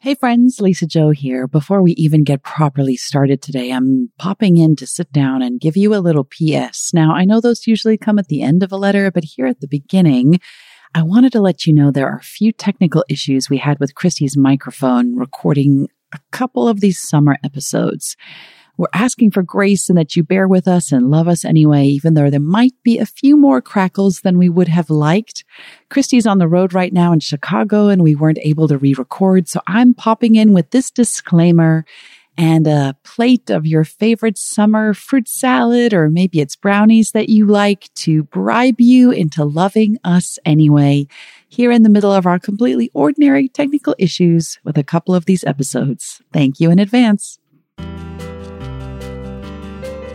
Hey friends, Lisa-Jo here. Before we even get properly started today, I'm popping in to sit down and give you a little PS. Now, I know those usually come at the end of a letter, but here at the beginning, I wanted to let you know there are a few technical issues we had with Christie's microphone recording a couple of these summer episodes. We're asking for grace and that you bear with us and love us anyway, even though there might be a few more crackles than we would have liked. Christie's on the road right now in Chicago and we weren't able to re-record. So I'm popping in with this disclaimer and a plate of your favorite summer fruit salad, or maybe it's brownies that you like to bribe you into loving us anyway, here in the middle of our completely ordinary technical issues with a couple of these episodes. Thank you in advance.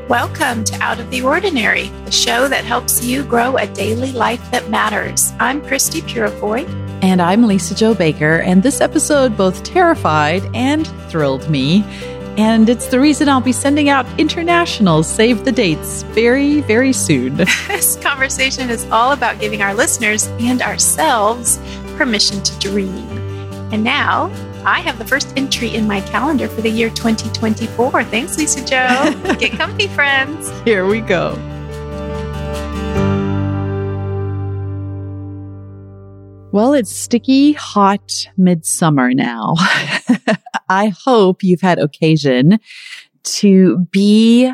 Welcome to Out of the Ordinary, the show that helps you grow a daily life that matters. I'm Christie Purifoy. And I'm Lisa-Jo Baker, and this episode both terrified and thrilled me. And it's the reason I'll be sending out international save the dates very, very soon. this conversation is all about giving our listeners and ourselves permission to dream. And now, I have the first entry in my calendar for the year 2024. Thanks, Lisa-Jo. Get comfy, friends. Here we go. Well, it's sticky, hot midsummer now. I hope you've had occasion to be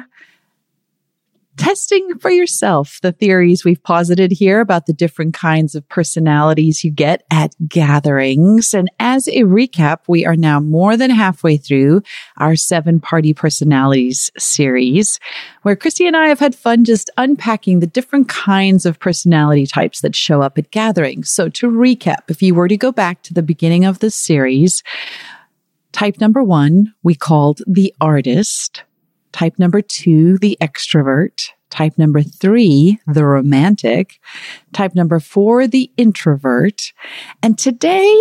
testing for yourself the theories we've posited here about the different kinds of personalities you get at gatherings. And as a recap, we are now more than halfway through our seven party personalities series, where Christie and I have had fun just unpacking the different kinds of personality types that show up at gatherings. So to recap, if you were to go back to the beginning of this series, type number one, we called the artist. Type number two, the extrovert. Type number three, the romantic. Type number four, the introvert. And today,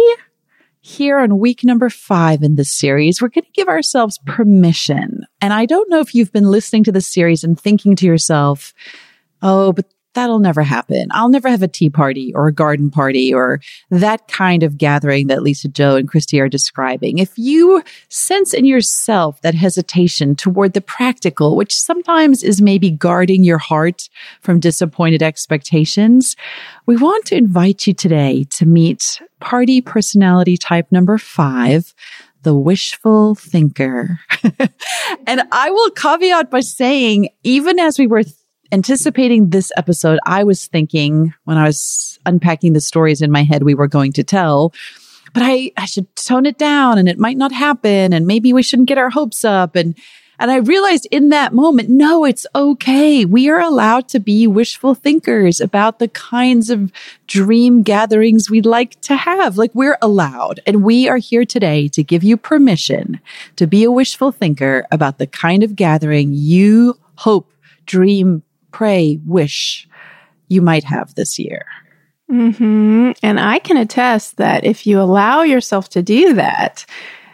here on week number five in this series, we're going to give ourselves permission. And I don't know if you've been listening to this series and thinking to yourself, Oh, but that'll never happen. I'll never have a tea party or a garden party or that kind of gathering that Lisa-Jo and Christie are describing. If you sense in yourself that hesitation toward the practical, which sometimes is maybe guarding your heart from disappointed expectations, we want to invite you today to meet party personality type number five, the wishful thinker. and I will caveat by saying, even as we were anticipating this episode, I was thinking when I was unpacking the stories in my head we were going to tell, but I, I should tone it down and it might not happen. And maybe we shouldn't get our hopes up. And, and I realized in that moment, no, it's okay. We are allowed to be wishful thinkers about the kinds of dream gatherings we'd like to have. Like we're allowed. And we are here today to give you permission to be a wishful thinker about the kind of gathering you hope, dream, pray, wish you might have this year. Mm-hmm. And I can attest that if you allow yourself to do that,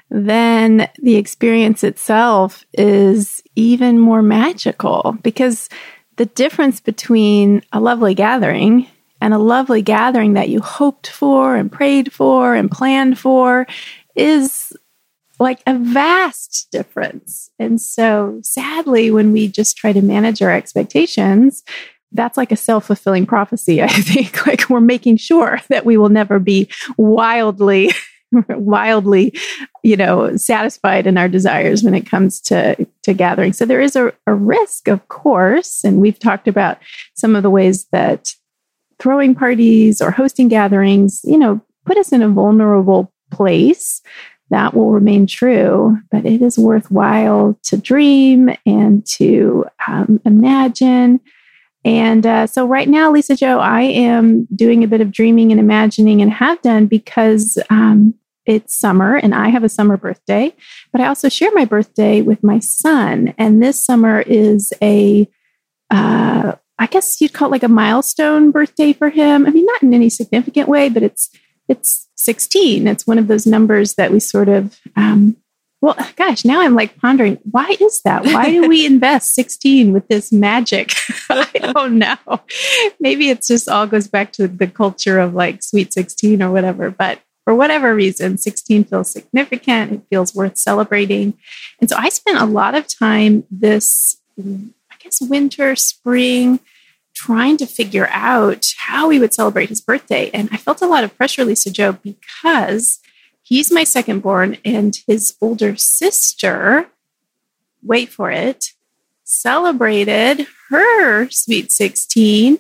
then the experience itself is even more magical because the difference between a lovely gathering and a lovely gathering that you hoped for and prayed for and planned for is like a vast difference. And so sadly, when we just try to manage our expectations, that's like a self fulfilling prophecy, I think. Like we're making sure that we will never be wildly, wildly, you know, satisfied in our desires when it comes to, to gathering. So there is a, a risk, of course. And we've talked about some of the ways that throwing parties or hosting gatherings, you know, put us in a vulnerable place that will remain true. But it is worthwhile to dream and to um, imagine. And uh, so, right now, Lisa-Jo, I am doing a bit of dreaming and imagining and have done because um, it's summer and I have a summer birthday, but I also share my birthday with my son. And this summer is a, uh, I guess you'd call it like a milestone birthday for him. I mean, not in any significant way, but it's it's 16. It's one of those numbers that we sort of, um, well, gosh, now I'm like pondering, why is that? Why do we invest 16 with this magic? I don't know. Maybe it's just all goes back to the culture of like sweet 16 or whatever. But for whatever reason, 16 feels significant. It feels worth celebrating. And so I spent a lot of time this, I guess, winter, spring, trying to figure out how we would celebrate his birthday. And I felt a lot of pressure, Lisa-Jo, because he's my second born and his older sister, wait for it, celebrated her sweet 16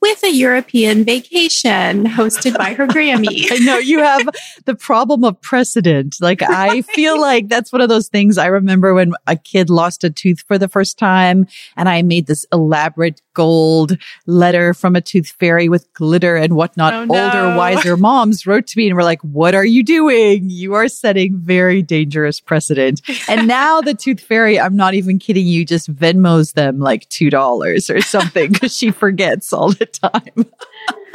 with a European vacation hosted by her Grammy. I know you have the problem of precedent. Like I feel like that's one of those things I remember when a kid lost a tooth for the first time and I made this elaborate gold letter from a tooth fairy with glitter and whatnot. Oh, no. Older, wiser moms wrote to me and were like, what are you doing? You are setting very dangerous precedent. And now the tooth fairy, I'm not even kidding you, just Venmos them like $2 or something because she forgets all the time.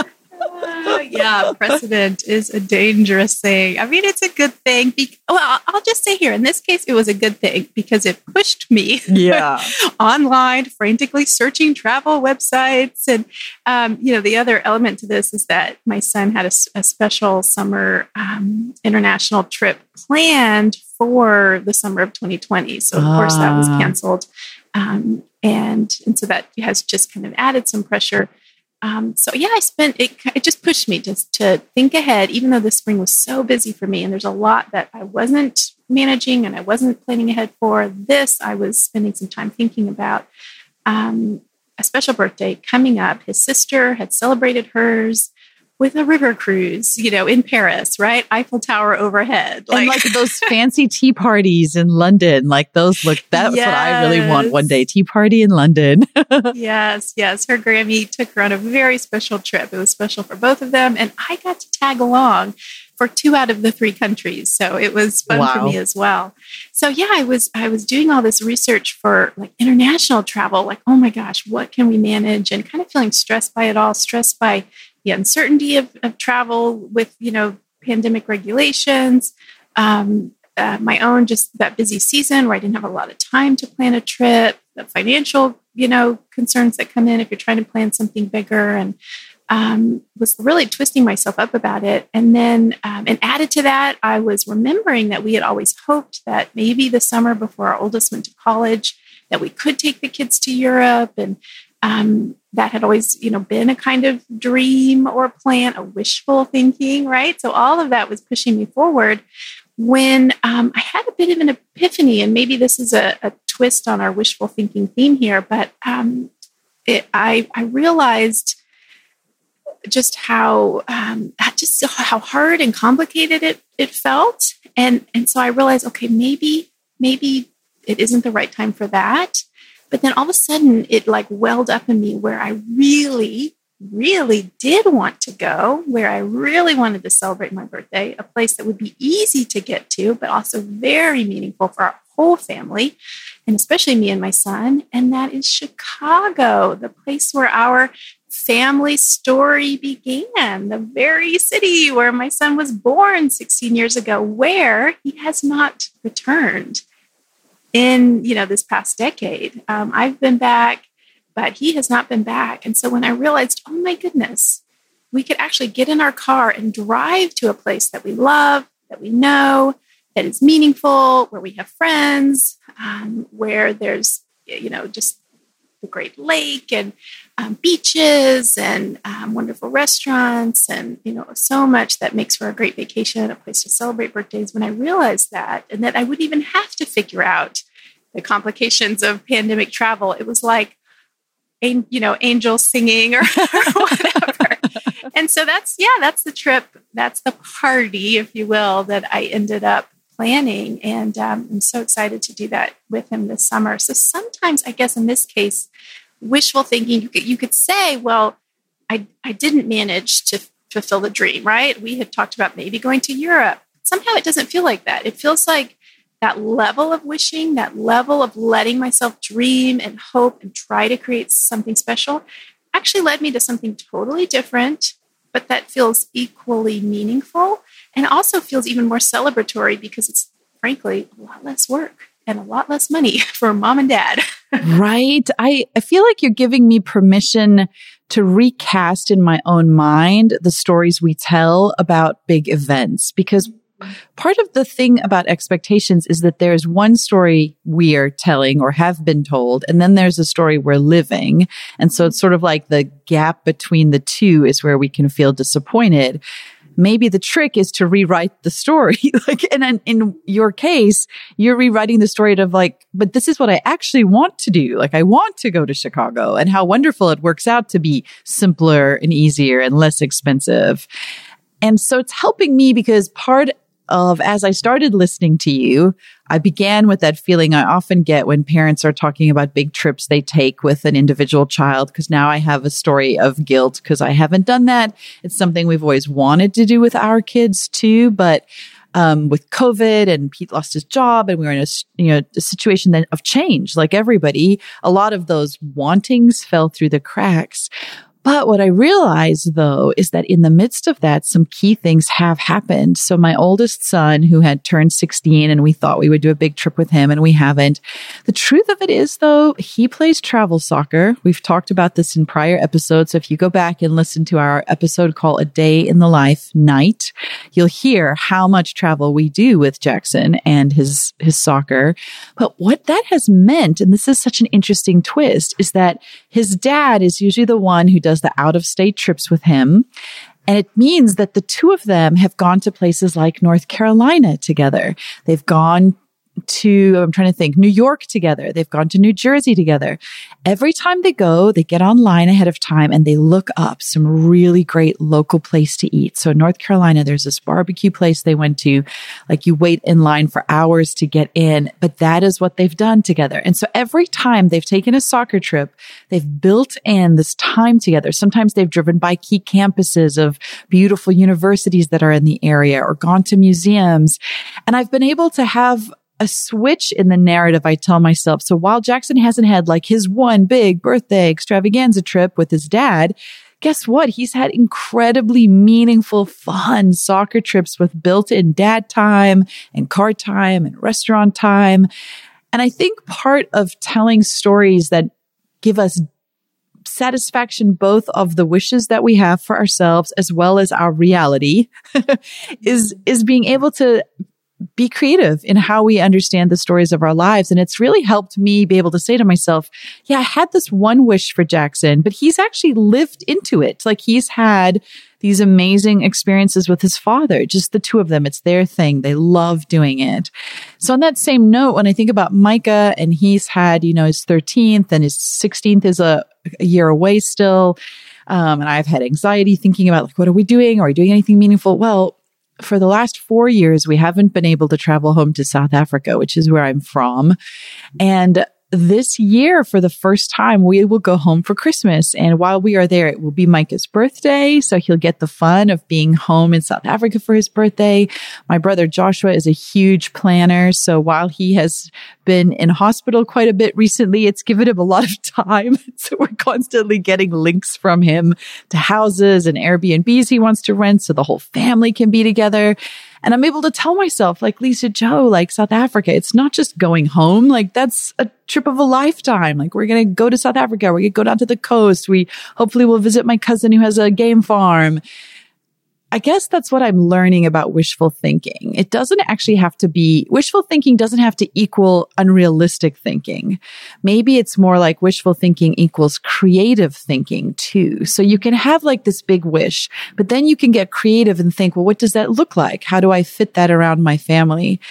Uh, yeah, precedent is a dangerous thing. I mean, it's a good thing. Be- well, I'll just say here, in this case, it was a good thing because it pushed me Yeah. online, frantically searching travel websites. And, um, you know, the other element to this is that my son had a special summer um, international trip planned for the summer of 2020. So, of course, that was Ah. canceled. Um, and, and so that has just kind of added some pressure. Um, so yeah, I spent it. It just pushed me just to think ahead, even though the spring was so busy for me, and there's a lot that I wasn't managing and I wasn't planning ahead for. This I was spending some time thinking about. Um, a special birthday coming up. His sister had celebrated hers with a river cruise, you know, in Paris, right? Eiffel Tower overhead. and like those fancy tea parties in London, like those look, that's what I really want one day. Tea party in London. yes, yes. Her Grammy took her on a very special trip. It was special for both of them. And I got to tag along for two out of the three countries. So it was fun for me as well. So yeah, I was I was doing all this research for like international travel, like, oh my gosh, what can we manage? And kind of feeling stressed by it all, stressed by the uncertainty of, of travel with, you know, pandemic regulations. Um, uh, my own just that busy season where I didn't have a lot of time to plan a trip, the financial, you know, concerns that come in if you're trying to plan something bigger, and um, was really twisting myself up about it. And then, um, and added to that, I was remembering that we had always hoped that maybe the summer before our oldest went to college, that we could take the kids to Europe, and um, that had always, you know, been a kind of dream or plan, a wishful thinking, right? So all of that was pushing me forward when um, I had a bit of an epiphany, and maybe this is a, a twist on our wishful thinking theme here, but um, it, I, I realized just how um, just how hard and complicated it it felt, and and so I realized, okay, maybe maybe it isn't the right time for that. But then all of a sudden, it like welled up in me where I really really did want to go, where I really wanted to celebrate my birthday, a place that would be easy to get to, but also very meaningful for our whole family, and especially me and my son. And that is Chicago, the place where our family story began, the very city where my son was born 16 years ago, where he has not returned in you know this past decade. Um, I've been back but he has not been back. And so when I realized, oh my goodness, we could actually get in our car and drive to a place that we love, that we know, that is meaningful, where we have friends, um, where there's, you know, just the Great Lake and um, beaches and um, wonderful restaurants and, you know, so much that makes for a great vacation, a place to celebrate birthdays. When I realized that, and that I wouldn't even have to figure out the complications of pandemic travel, it was like, you know, angels singing or, or whatever. and so that's, yeah, that's the trip. That's the party, if you will, that I ended up planning. And um, I'm so excited to do that with him this summer. So sometimes, I guess in this case, wishful thinking, you could, you could say, well, I, I didn't manage to fulfill the dream, right? We had talked about maybe going to Europe. Somehow it doesn't feel like that. It feels like that level of wishing, that level of letting myself dream and hope and try to create something special actually led me to something totally different, but that feels equally meaningful and also feels even more celebratory because it's frankly a lot less work and a lot less money for mom and dad. right? I, I feel like you're giving me permission to recast in my own mind the stories we tell about big events because part of the thing about expectations is that there's one story we are telling or have been told, and then there's a story we're living. And so it's sort of like the gap between the two is where we can feel disappointed. Maybe the trick is to rewrite the story. like, and then in your case, you're rewriting the story of like, but this is what I actually want to do. Like, I want to go to Chicago and how wonderful it works out to be simpler and easier and less expensive. And so it's helping me because part of as I started listening to you, I began with that feeling I often get when parents are talking about big trips they take with an individual child. Because now I have a story of guilt because I haven't done that. It's something we've always wanted to do with our kids too, but um, with COVID and Pete lost his job and we were in a, you know, a situation of change like everybody. A lot of those wantings fell through the cracks. But what I realized though is that in the midst of that, some key things have happened. So my oldest son, who had turned 16 and we thought we would do a big trip with him and we haven't. The truth of it is though, he plays travel soccer. We've talked about this in prior episodes. So if you go back and listen to our episode called A Day in the Life Night, you'll hear how much travel we do with Jackson and his, his soccer. But what that has meant, and this is such an interesting twist, is that his dad is usually the one who does the out of state trips with him. And it means that the two of them have gone to places like North Carolina together. They've gone to, I'm trying to think, New York together. They've gone to New Jersey together. Every time they go, they get online ahead of time and they look up some really great local place to eat. So North Carolina, there's this barbecue place they went to. Like you wait in line for hours to get in, but that is what they've done together. And so every time they've taken a soccer trip, they've built in this time together. Sometimes they've driven by key campuses of beautiful universities that are in the area or gone to museums. And I've been able to have a switch in the narrative I tell myself. So while Jackson hasn't had like his one big birthday extravaganza trip with his dad, guess what? He's had incredibly meaningful, fun soccer trips with built in dad time and car time and restaurant time. And I think part of telling stories that give us satisfaction both of the wishes that we have for ourselves as well as our reality is is being able to be creative in how we understand the stories of our lives. And it's really helped me be able to say to myself, yeah, I had this one wish for Jackson, but he's actually lived into it. Like he's had these amazing experiences with his father, just the two of them. It's their thing. They love doing it. So on that same note, when I think about Micah and he's had, you know, his 13th and his 16th is a, a year away still. Um, and I've had anxiety thinking about like, what are we doing? Are we doing anything meaningful? Well, for the last four years, we haven't been able to travel home to South Africa, which is where I'm from. And this year, for the first time, we will go home for Christmas. And while we are there, it will be Micah's birthday. So he'll get the fun of being home in South Africa for his birthday. My brother Joshua is a huge planner. So while he has been in hospital quite a bit recently, it's given him a lot of time. so we're constantly getting links from him to houses and Airbnbs he wants to rent so the whole family can be together. And I'm able to tell myself, like Lisa-Jo, like South Africa, it's not just going home. Like that's a trip of a lifetime. Like we're going to go to South Africa. We're going to go down to the coast. We hopefully will visit my cousin who has a game farm. I guess that's what I'm learning about wishful thinking. It doesn't actually have to be, wishful thinking doesn't have to equal unrealistic thinking. Maybe it's more like wishful thinking equals creative thinking too. So you can have like this big wish, but then you can get creative and think, well, what does that look like? How do I fit that around my family?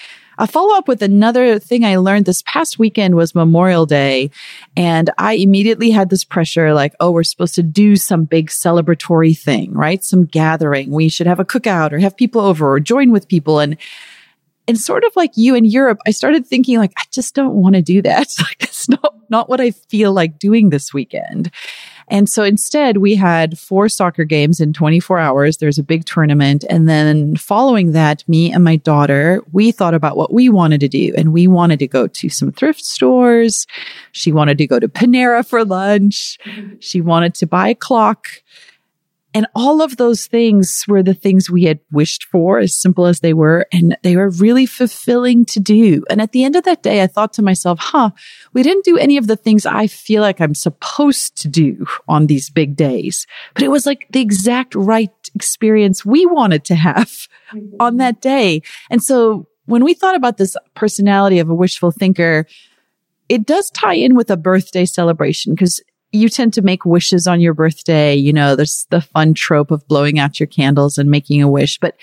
I'll follow up with another thing I learned this past weekend was Memorial Day. And I immediately had this pressure like, oh, we're supposed to do some big celebratory thing, right? Some gathering. We should have a cookout or have people over or join with people. And and sort of like you in Europe, I started thinking like, I just don't want to do that. Like, it's not, not what I feel like doing this weekend. And so instead, we had four soccer games in 24 hours. There's a big tournament. And then following that, me and my daughter, we thought about what we wanted to do. And we wanted to go to some thrift stores. She wanted to go to Panera for lunch. Mm-hmm. She wanted to buy a clock. And all of those things were the things we had wished for, as simple as they were. And they were really fulfilling to do. And at the end of that day, I thought to myself, huh, we didn't do any of the things I feel like I'm supposed to do on these big days. But it was like the exact right experience we wanted to have mm-hmm. on that day. And so when we thought about this personality of a wishful thinker, it does tie in with a birthday celebration because you tend to make wishes on your birthday. You know, there's the fun trope of blowing out your candles and making a wish, but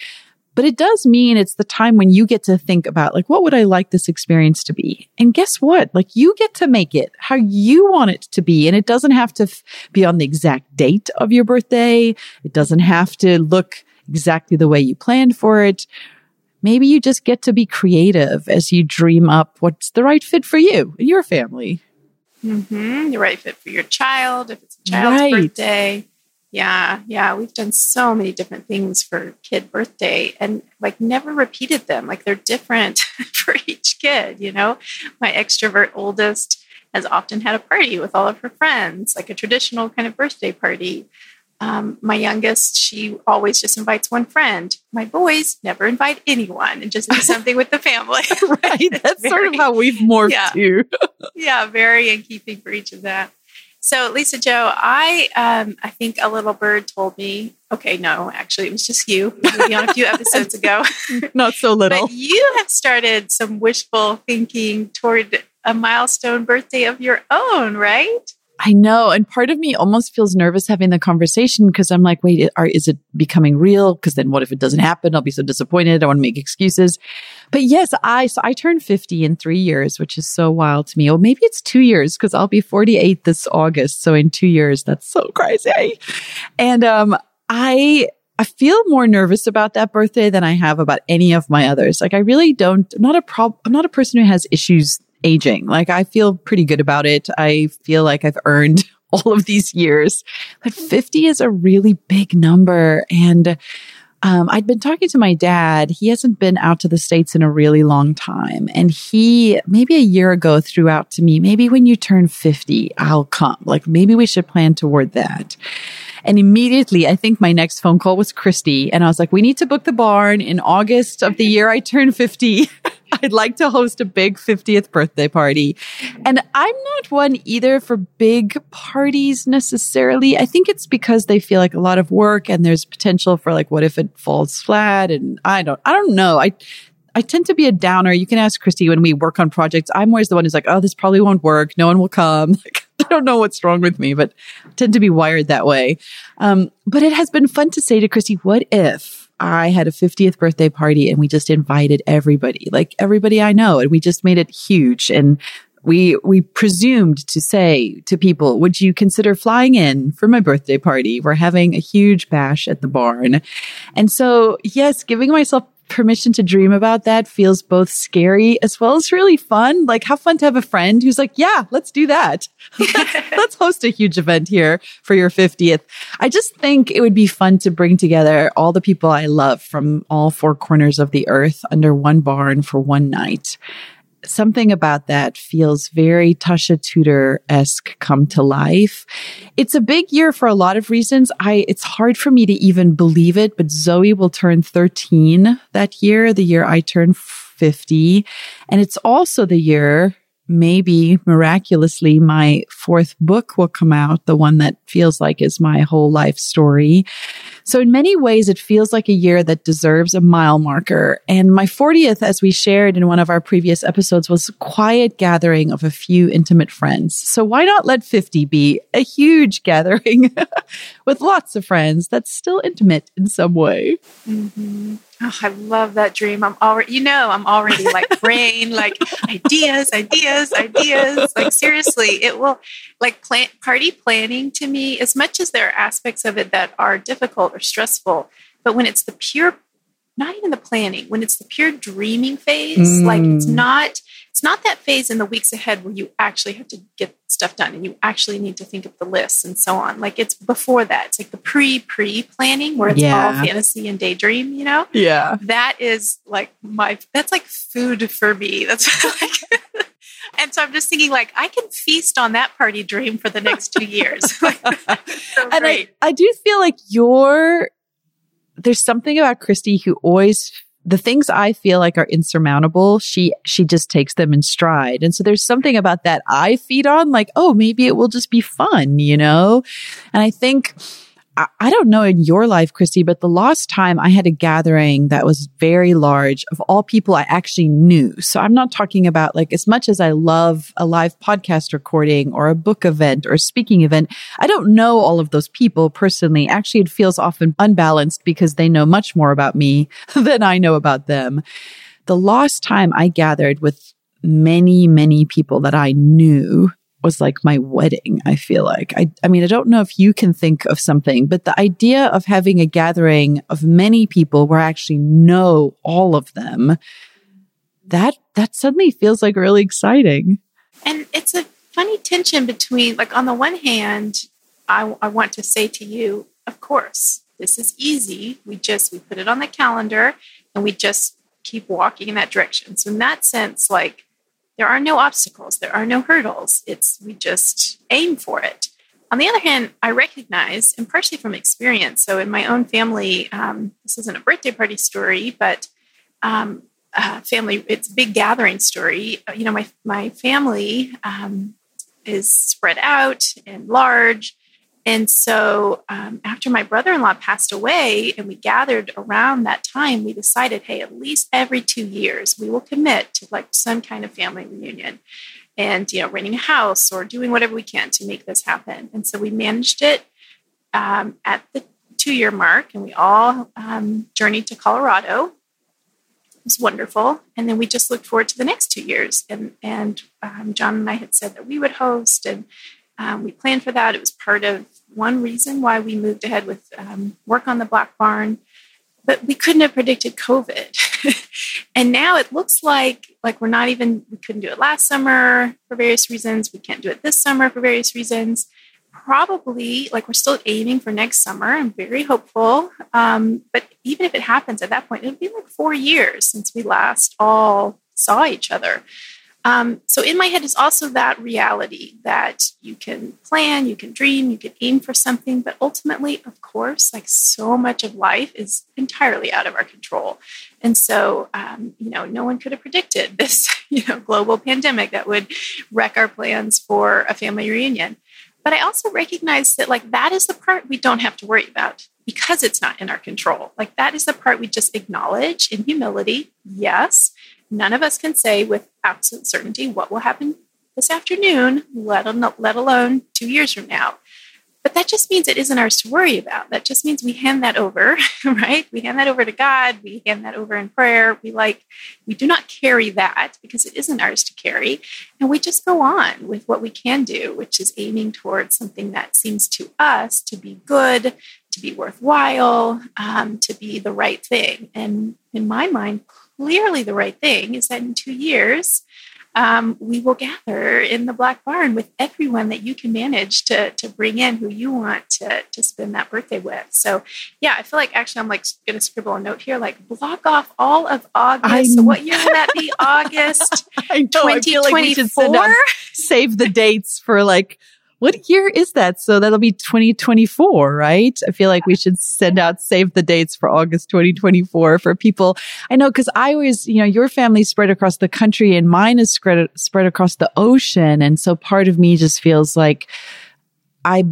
but it does mean it's the time when you get to think about like, what would I like this experience to be? And guess what? Like you get to make it how you want it to be. And it doesn't have to f- be on the exact date of your birthday. It doesn't have to look exactly the way you planned for it. Maybe you just get to be creative as you dream up what's the right fit for you and your family. Mm-hmm. The right fit for your child, if it's a child's Right. birthday. Yeah, yeah. We've done so many different things for kid birthday and like never repeated them. Like they're different for each kid, you know? My extrovert oldest has often had a party with all of her friends, like a traditional kind of birthday party. Um, my youngest, she always just invites one friend. My boys never invite anyone and just do something with the family. right. That's sort of how we've morphed Yeah. too. yeah, very in keeping for each of that. So, Lisa-Jo, I um, I think a little bird told me. Okay, no, actually, it was just you. Maybe on a few episodes ago. Not so little. But you have started some wishful thinking toward a milestone birthday of your own, right? I know. And part of me almost feels nervous having the conversation because I'm like, wait, are, is it becoming real? Because then what if it doesn't happen? I'll be so disappointed. I want to make excuses. But yes, I, so I turned 50 in three years, which is so wild to me. Or maybe it's two years because I'll be 48 this August. So in two years, that's so crazy. And, um, I, I feel more nervous about that birthday than I have about any of my others. Like I really don't, I'm not a prob, I'm not a person who has issues aging. Like I feel pretty good about it. I feel like I've earned all of these years, but 50 is a really big number. And, um, I'd been talking to my dad. He hasn't been out to the States in a really long time. And he, maybe a year ago, threw out to me, maybe when you turn 50, I'll come. Like maybe we should plan toward that. And immediately, I think my next phone call was Christie. And I was like, we need to book the barn in August of the year I turn 50. I'd like to host a big 50th birthday party. And I'm not one either for big parties necessarily. I think it's because they feel like a lot of work and there's potential for like, what if it falls flat? And I don't, I don't know. I, I tend to be a downer. You can ask Christie when we work on projects. I'm always the one who's like, oh, this probably won't work. No one will come. Like, I don't know what's wrong with me, but I tend to be wired that way. Um, but it has been fun to say to Christie, what if I had a 50th birthday party and we just invited everybody, like everybody I know, and we just made it huge and we we presumed to say to people, would you consider flying in for my birthday party? We're having a huge bash at the barn. And so, yes, giving myself permission to dream about that feels both scary as well as really fun. Like how fun to have a friend who's like, yeah, let's do that. let's host a huge event here for your 50th. I just think it would be fun to bring together all the people I love from all four corners of the earth under one barn for one night something about that feels very Tasha Tudor esque come to life. It's a big year for a lot of reasons. I, it's hard for me to even believe it, but Zoe will turn 13 that year, the year I turn 50. And it's also the year maybe miraculously my fourth book will come out, the one that feels like is my whole life story. So in many ways, it feels like a year that deserves a mile marker. And my 40th, as we shared in one of our previous episodes, was a quiet gathering of a few intimate friends. So why not let 50 be a huge gathering with lots of friends that's still intimate in some way? Mm-hmm. Oh, I love that dream. I'm already, you know, I'm already like brain, like ideas, ideas, ideas. Like seriously, it will like plan party planning to me, as much as there are aspects of it that are difficult or stressful, but when it's the pure, not even the planning, when it's the pure dreaming phase, like it's Mm. not, it's not that phase in the weeks ahead where you actually have to get stuff done and you actually need to think of the lists and so on. Like it's before that. It's like the pre pre planning where it's Yeah. all fantasy and daydream, you know? Yeah. That is like my that's like food for me. That's like and so I'm just thinking, like, I can feast on that party dream for the next two years. so and I, I do feel like you're, there's something about Christie who always the things I feel like are insurmountable, she, she just takes them in stride. And so there's something about that I feed on, like, oh, maybe it will just be fun, you know? And I think, I don't know in your life, Christie, but the last time I had a gathering that was very large of all people I actually knew. So I'm not talking about like as much as I love a live podcast recording or a book event or a speaking event. I don't know all of those people personally. Actually, it feels often unbalanced because they know much more about me than I know about them. The last time I gathered with many, many people that I knew was like my wedding, I feel like. I, I mean, I don't know if you can think of something, but the idea of having a gathering of many people where I actually know all of them, that, that suddenly feels like really exciting. And it's a funny tension between, like, on the one hand, I, I want to say to you, of course, this is easy. We just, we put it on the calendar and we just keep walking in that direction. So, in that sense, like, there are no obstacles, there are no hurdles. It's we just aim for it. On the other hand, I recognize, and partially from experience, so in my own family, um, this isn't a birthday party story, but um, uh, family, it's a big gathering story. You know, my my family um, is spread out and large, and so um, after my brother in law passed away and we gathered around that time, we decided, hey, at least every two years, we will commit to like some kind of family reunion and, you know, renting a house or doing whatever we can to make this happen. And so we managed it um, at the two year mark and we all um, journeyed to Colorado. It was wonderful. And then we just looked forward to the next two years. And, and um, John and I had said that we would host and um, we planned for that. It was part of one reason why we moved ahead with um, work on the Black Barn, but we couldn't have predicted COVID. and now it looks like like we're not even we couldn't do it last summer for various reasons. We can't do it this summer for various reasons. Probably like we're still aiming for next summer. I'm very hopeful. Um, but even if it happens at that point, it'll be like four years since we last all saw each other. Um, so in my head is also that reality that you can plan, you can dream, you can aim for something, but ultimately, of course, like so much of life is entirely out of our control. And so, um, you know, no one could have predicted this, you know, global pandemic that would wreck our plans for a family reunion. But I also recognize that, like, that is the part we don't have to worry about because it's not in our control. Like, that is the part we just acknowledge in humility. Yes, None of us can say with absolute certainty what will happen this afternoon, let, let alone two years from now. But that just means it isn't ours to worry about. That just means we hand that over, right? We hand that over to God. We hand that over in prayer. We like, we do not carry that because it isn't ours to carry. And we just go on with what we can do, which is aiming towards something that seems to us to be good, to be worthwhile, um, to be the right thing. And in my mind, clearly the right thing is that in two years, um, we will gather in the Black Barn with everyone that you can manage to, to bring in who you want to, to spend that birthday with. So, yeah, I feel like actually I'm like going to scribble a note here, like block off all of August. I, so, what year would that be? August I know, 2024? I feel like we should send out, save the dates for like what year is that? So that'll be 2024, right? I feel like we should send out save the dates for August 2024 for people. I know because I always, you know, your family spread across the country and mine is spread, spread across the ocean. And so part of me just feels like I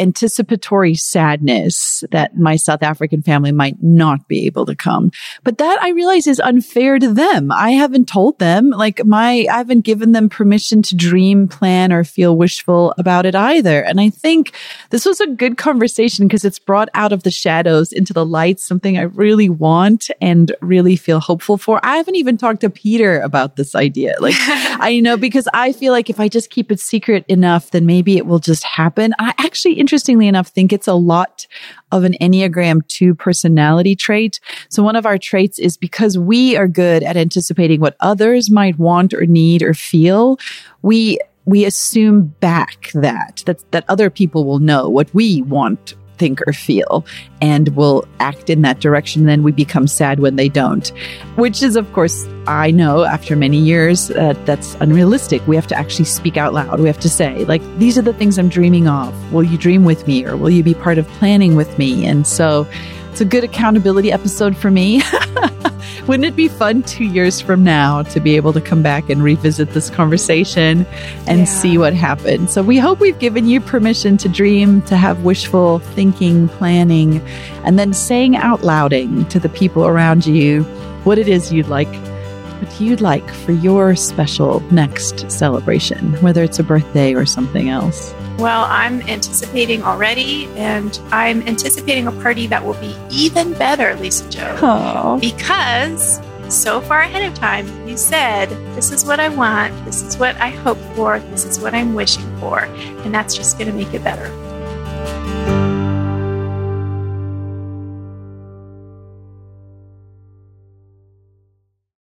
anticipatory sadness that my South African family might not be able to come. But that I realize is unfair to them. I haven't told them, like my, I haven't given them permission to dream, plan, or feel wishful about it either. And I think this was a good conversation because it's brought out of the shadows into the light something I really want and really feel hopeful for. I haven't even talked to Peter about this idea. Like, I know because I feel like if I just keep it secret enough, then maybe it will just happen. I actually interestingly enough, think it's a lot of an Enneagram 2 personality trait. So one of our traits is because we are good at anticipating what others might want or need or feel, we we assume back that that that other people will know what we want think or feel and will act in that direction. Then we become sad when they don't, which is, of course, I know after many years uh, that's unrealistic. We have to actually speak out loud. We have to say, like, these are the things I'm dreaming of. Will you dream with me or will you be part of planning with me? And so it's a good accountability episode for me. Wouldn't it be fun two years from now to be able to come back and revisit this conversation and yeah. see what happened? So we hope we've given you permission to dream, to have wishful thinking, planning, and then saying out louding to the people around you what it is you'd like what you'd like for your special next celebration, whether it's a birthday or something else. Well, I'm anticipating already, and I'm anticipating a party that will be even better, Lisa Jo. Aww. Because so far ahead of time, you said, This is what I want, this is what I hope for, this is what I'm wishing for, and that's just going to make it better.